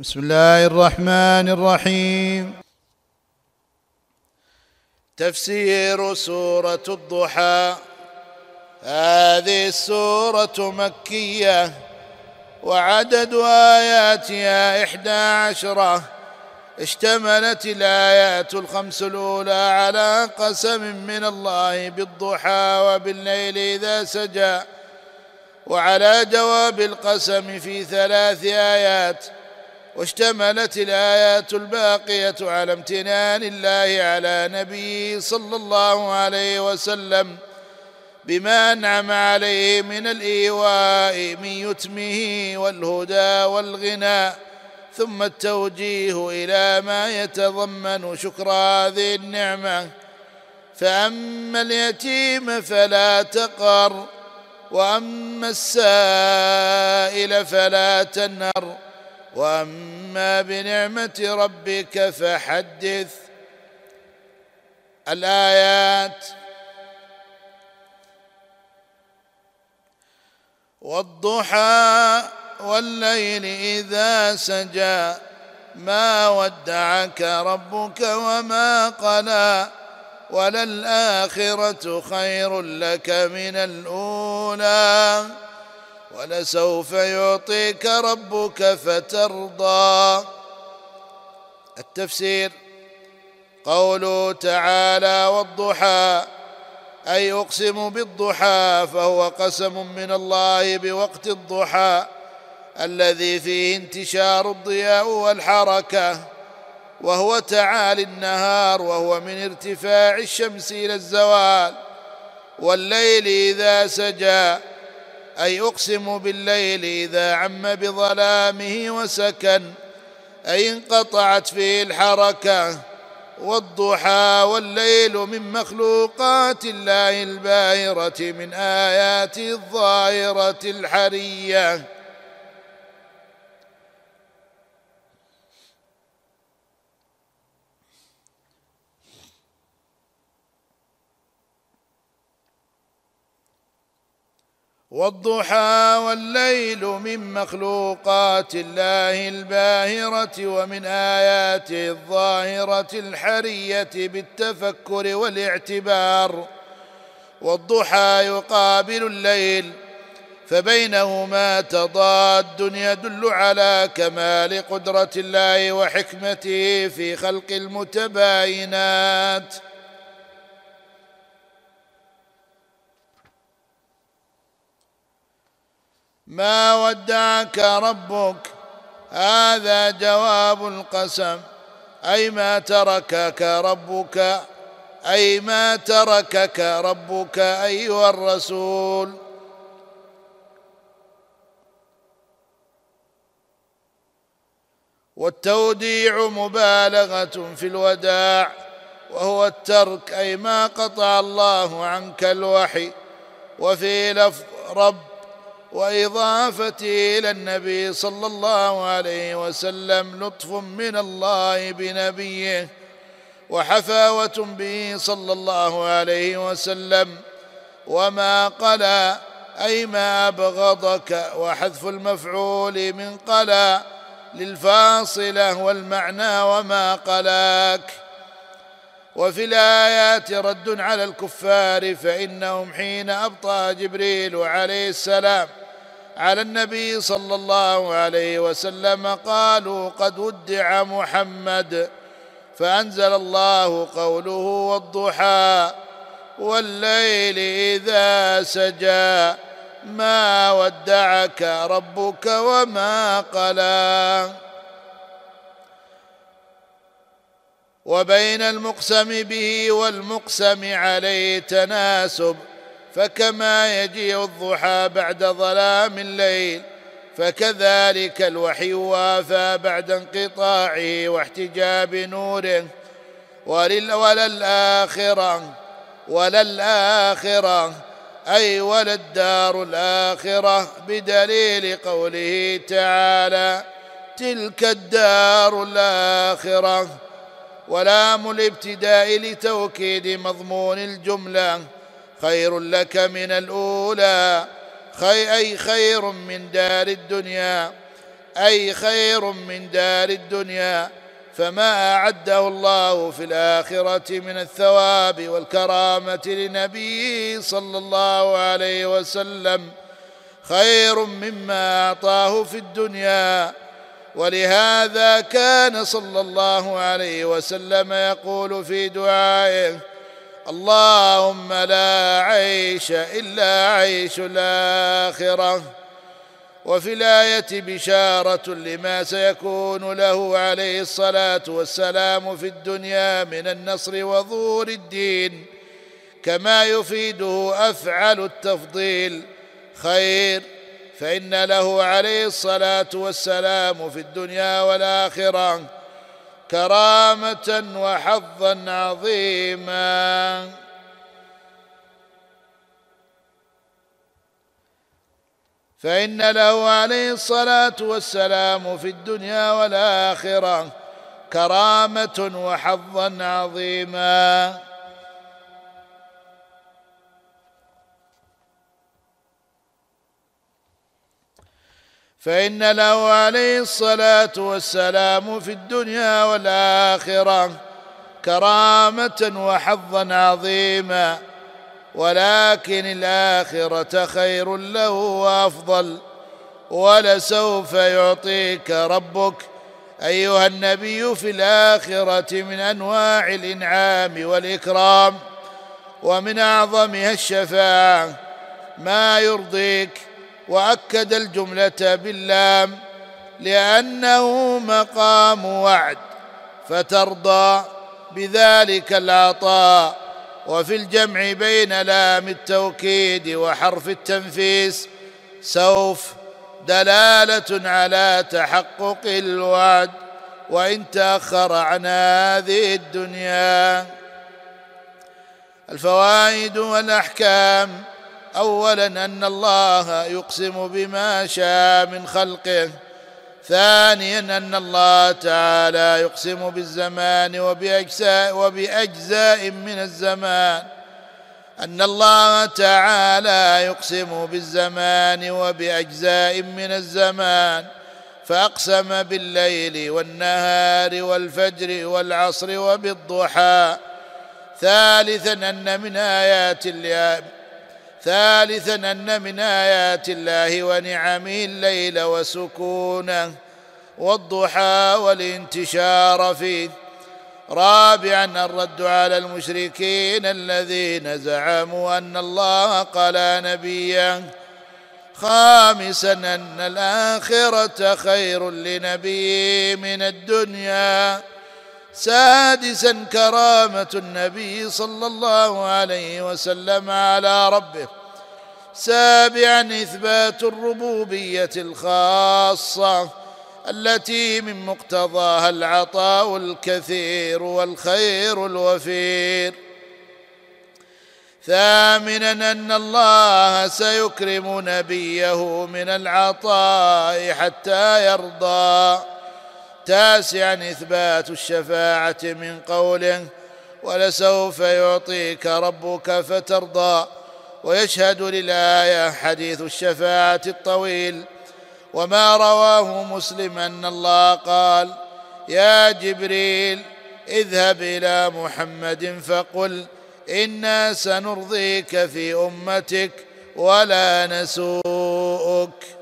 بسم الله الرحمن الرحيم. تفسير سورة الضحى. هذه السورة مكية وعدد آياتها إحدى عشرة. اشتملت الآيات الخمس الأولى على قسم من الله بالضحى وبالليل إذا سجى. وعلى جواب القسم في ثلاث آيات واشتملت الآيات الباقية على امتنان الله على نبيه صلى الله عليه وسلم بما أنعم عليه من الإيواء من يتمه والهدى والغنى ثم التوجيه إلى ما يتضمن شكر هذه النعمة. فأما اليتيم فلا تقر وأما السائل فلا تنهر. وأما بنعمة ربك فحدث. الآيات والضحى والليل إذا سجى ما ودعك ربك وما قلى وللآخرة خير لك من الأولى. ولسوف يعطيك ربك فترضى. التفسير قوله تعالى والضحى أي أقسم بالضحى فهو قسم من الله بوقت الضحى الذي فيه انتشار الضياء والحركة وهو تعالي النهار وهو من ارتفاع الشمس إلى الزوال والليل إذا سجى. أي أقسم بالليل إذا عم بظلامه وسكن أي انقطعت فيه الحركة والضحى والليل من مخلوقات الله الباهرة من اياته الظاهرة الحرية. والضحى والليل من مخلوقات الله الباهرة ومن آياته الظاهرة الحرية بالتفكر والاعتبار. والضحى يقابل الليل فبينهما تضاد يدل على كمال قدرة الله وحكمته في خلق المتباينات. ما ودعك ربك؟ هذا جواب القسم. أي ما تركك ربك؟ أي ما تركك ربك أيها الرسول؟ والتوديع مبالغة في الوداع وهو الترك أي ما قطع الله عنك الوحي. وفي لفظ رب واضافته إلى النبي صلى الله عليه وسلم لطف من الله بنبيه وحفاوة به صلى الله عليه وسلم وما قلى أي ما أبغضك وحذف المفعول من قلى للفاصلة والمعنى وما قلاك. وفي الآيات رد على الكفار فإنهم حين أبطأ جبريل عليه السلام على النبي صلى الله عليه وسلم قالوا قد ودع محمد فأنزل الله قوله والضحى والليل إذا سجى ما ودعك ربك وما قلى وبين المقسم به والمقسم عليه تناسب فكما يجيء الضحى بعد ظلام الليل فكذلك الوحي وافى بعد انقطاعه واحتجاب نوره ولل وللآخرة وللآخرة أي وللدار الآخرة بدليل قوله تعالى تلك الدار الآخرة. ولام الابتداء لتوكيد مضمون الجملة. خير لك من الأولى. خي أي خير من دار الدنيا. أي خير من دار الدنيا. فما أعده الله في الآخرة من الثواب والكرامة لنبيه صلى الله عليه وسلم. خير مما أعطاه في الدنيا. ولهذا كان صلى الله عليه وسلم يقول في دعائه اللهم لا عيش إلا عيش الآخرة. وفي الآية بشارة لما سيكون له عليه الصلاة والسلام في الدنيا من النصر وظهور الدين كما يفيده أفعل التفضيل خير. فإن له عليه الصلاة والسلام في الدنيا والآخرة كرامة وحظا عظيما. فإن له عليه الصلاة والسلام في الدنيا والآخرة كرامة وحظا عظيما. فإن له عليه الصلاة والسلام في الدنيا والآخرة كرامة وحظا عظيما ولكن الآخرة خير له وأفضل ولسوف يعطيك ربك أيها النبي في الآخرة من أنواع الإنعام والإكرام ومن أعظمها الشفاعة ما يرضيك وأكد الجملة باللام لأنه مقام وعد فترضى بذلك العطاء. وفي الجمع بين لام التوكيد وحرف التنفيس سوف دلالة على تحقق الوعد وإن تأخر عن هذه الدنيا. الفوائد والأحكام اولا أن الله يقسم بما شاء من خلقه. ثانيا أن الله تعالى يقسم بالزمان وبأجزاء, وبأجزاء من الزمان. أن الله تعالى يقسم بالزمان وبأجزاء من الزمان. فأقسم بالليل والنهار والفجر والعصر وبالضحى. ثالثا أن من الله ثالثا أن من آيات الله ونعمه الليل وسكونه والضحى والانتشار فيه. رابعا الرد على المشركين الذين زعموا أن الله قال نبيا. خامسا أن الآخرة خير لنبي من الدنيا. سادسا كرامة النبي صلى الله عليه وسلم على ربه. سابعا إثبات الربوبية الخاصة التي من مقتضاها العطاء الكثير والخير الوفير. ثامنا أن الله سيكرم نبيه من العطاء حتى يرضى. تاسعا إثبات الشفاعة من قوله ولسوف يعطيك ربك فترضى ويشهد للآية حديث الشفاعة الطويل وما رواه مسلم أن الله قال يا جبريل اذهب إلى محمد فقل إنا سنرضيك في أمتك ولا نسوءك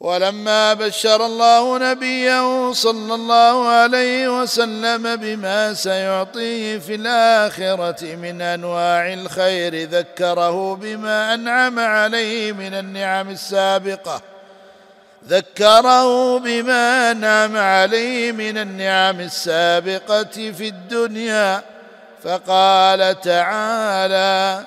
ولما بشر الله نبيه صلى الله عليه وسلم بما سيعطيه في الآخرة من أنواع الخير ذكره بما أنعم عليه من النعم السابقة. ذكره بما أنعم عليه من النعم السابقة في الدنيا. فقال تعالى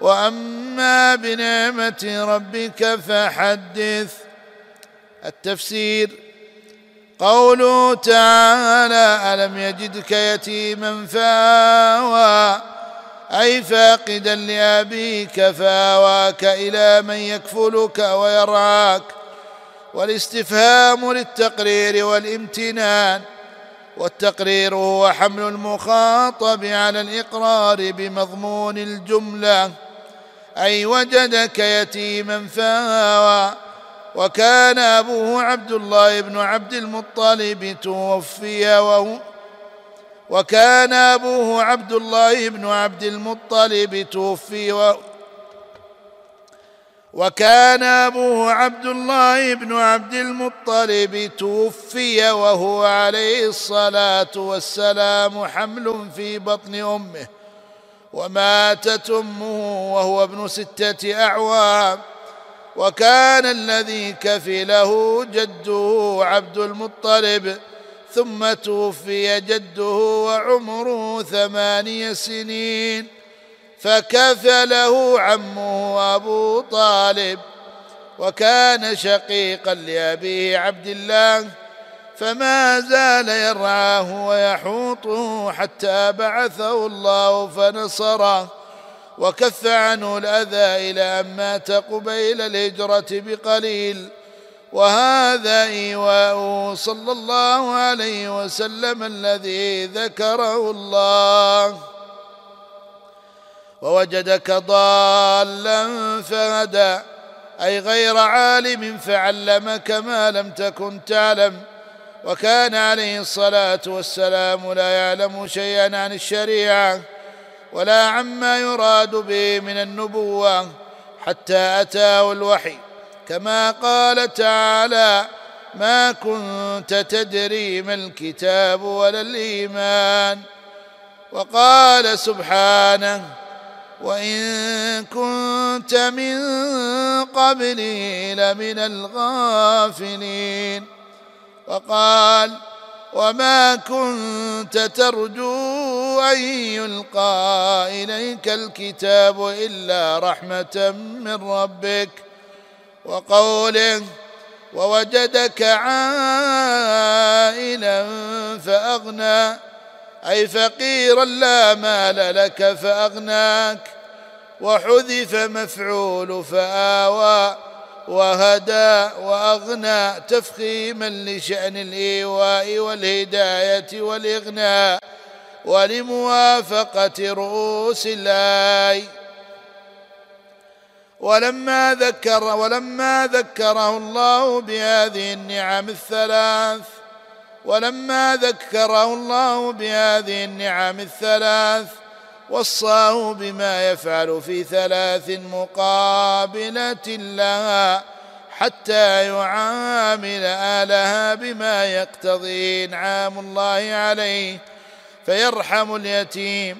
وأما بنعمة ربك فحدث. التفسير قوله تعالى ألم يجدك يتيما فآوى أي فاقدا لأبيك فآواك إلى من يكفلك ويرعاك. والاستفهام للتقرير والامتنان والتقرير هو حمل المخاطب على الإقرار بمضمون الجملة. أي وجدك يتيما فاوى وكان أبوه عبد الله بن عبد المطلب توفي وهو وكان أبوه عبد الله بن عبد المطلب توفي و وكان ابوه عبد الله بن عبد المطلب توفي وهو عليه الصلاة والسلام حمل في بطن أمه وماتت أمه وهو ابن ستة أعوام. وكان الذي كفله جده عبد المطلب ثم توفي جده وعمره ثماني سنين. فكفله عمه أبو طالب وكان شقيقا لابيه عبد الله فما زال يرعاه ويحوطه حتى بعثه الله فنصره وكف عنه الأذى إلى أن مات قبيل الهجرة بقليل. وهذا إيواء صلى الله عليه وسلم الذي ذكره الله. ووجدك ضالا فهدى أي غير عالم فعلمك ما لم تكن تعلم. وكان عليه الصلاة والسلام لا يعلم شيئا عن الشريعة ولا عما يراد به من النبوة حتى أتاه الوحي. كما قال تعالى ما كنت تدري ما الكتاب ولا الإيمان وقال سبحانه وإن كنت من قبله لمن الغافلين. وقال وما كنت ترجو أن يلقى إليك الكتاب إلا رحمة من ربك. وقوله ووجدك عائلا فأغنى. أي فقيرا لا مال لك فأغناك. وحذف مفعول فآوى وهدى وأغنى تفخيما لشأن الإيواء والهداية والاغناء ولموافقة رؤوس الاي ولما ذكر ولما ذكره الله بهذه النعم الثلاث ولما ذكره الله بهذه النعم الثلاث وصاه بما يفعل في ثلاث مقابلة لها حتى يعامل أهلها بما يقتضي إنعام الله عليه فيرحم اليتيم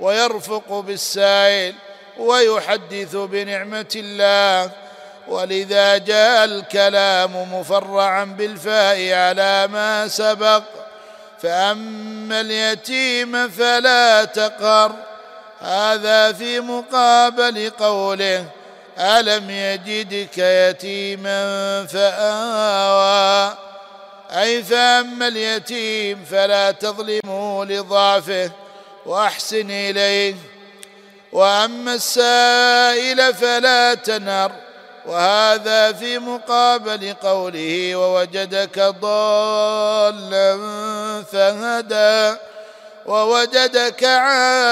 ويرفق بالسائل ويحدث بنعمة الله. ولذا جاء الكلام مفرعا بالفاء على ما سبق. فأما اليتيم فلا تقر هذا في مقابل قوله ألم يجدك يتيما فآوى. أي فأما اليتيم فلا تظلمه لضعفه وأحسن إليه. وأما السائل فلا تنهر. وهذا في مقابل قوله ووجدك ضالا فهدى ووجدك عائلا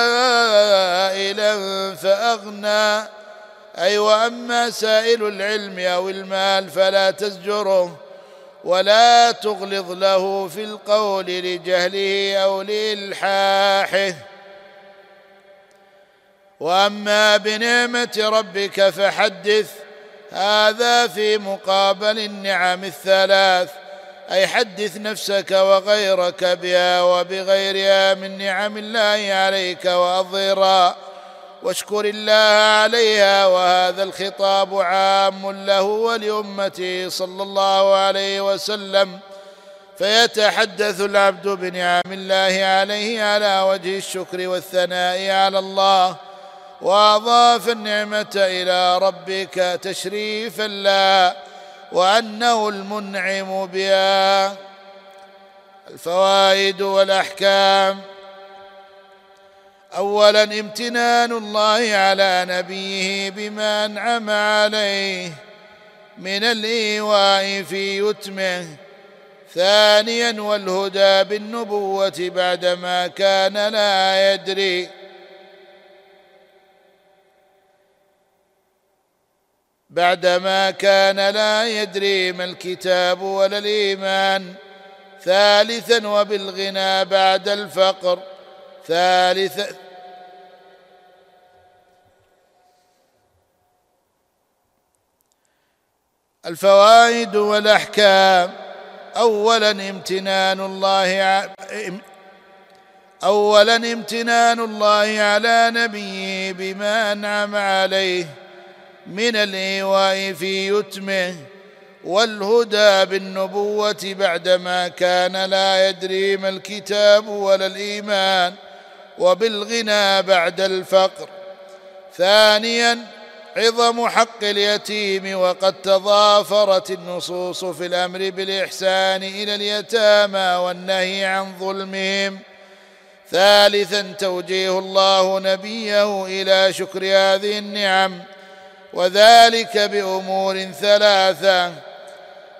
فأغنى. أي وأما سائل العلم أو المال فلا تزجره ولا تغلظ له في القول لجهله أو لإلحاحه. وأما بنعمة ربك فحدث هذا في مقابل النعم الثلاث. أي حدث نفسك وغيرك بها وبغيرها من نعم الله عليك وأظهرها. واشكر الله عليها وهذا الخطاب عام له ولامته صلى الله عليه وسلم. فيتحدث العبد بنعم الله عليه على وجه الشكر والثناء على الله. وأضاف النعمة إلى ربك تشريفا لا وأنه المنعم بها. الفوائد والأحكام. اولا امتنان الله على نبيه بما أنعم عليه من الإيواء في يتمه. ثانيا والهدى بالنبوة بعدما كان لا يدري. بعدما كان لا يدري ما الكتاب ولا الإيمان ثالثا وبالغنى بعد الفقر ثالثا الفوائد والأحكام. اولا امتنان الله اولا امتنان الله على نبيه بما أنعم عليه. من الإيواء في يتمه والهدى بالنبوة بعدما كان لا يدري ما الكتاب ولا الإيمان وبالغنى بعد الفقر. ثانيا عظم حق اليتيم وقد تضافرت النصوص في الأمر بالإحسان إلى اليتامى والنهي عن ظلمهم. ثالثا توجيه الله نبيه إلى شكر هذه النعم وذلك بأمور ثلاثة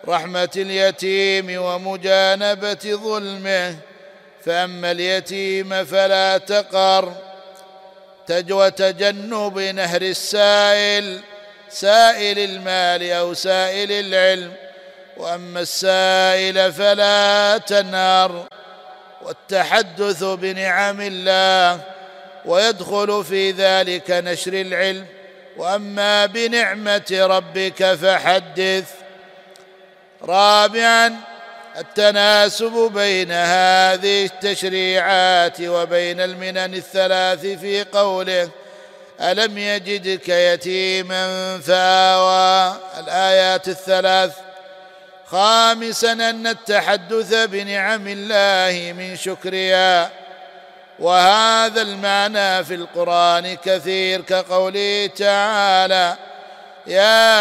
رحمة اليتيم ومجانبة ظلمه. فأما اليتيم فلا تقر وتجنب نهر السائل سائل المال أو سائل العلم. وأما السائل فلا تنهر. والتحدث بنعم الله ويدخل في ذلك نشر العلم. وأما بنعمة ربك فحدث. رابعا التناسب بين هذه التشريعات وبين المنن الثلاث في قوله ألم يجدك يتيما فآوى. الآيات الثلاث خامسا أن التحدث بنعم الله من شكرها. وهذا المعنى في القرآن كثير كقوله تعالى يا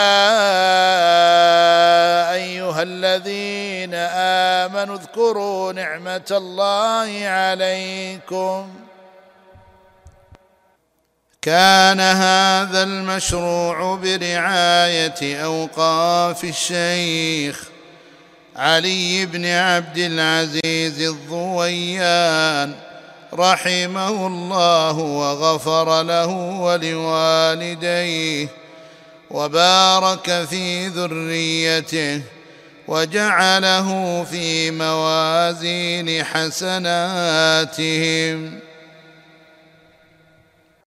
أيها الذين آمنوا اذكروا نعمة الله عليكم. كان هذا المشروع برعاية أوقاف الشيخ علي بن عبد العزيز الضويان. رحمه الله وغفر له ولوالديه وبارك في ذريته وجعله في موازين حسناتهم.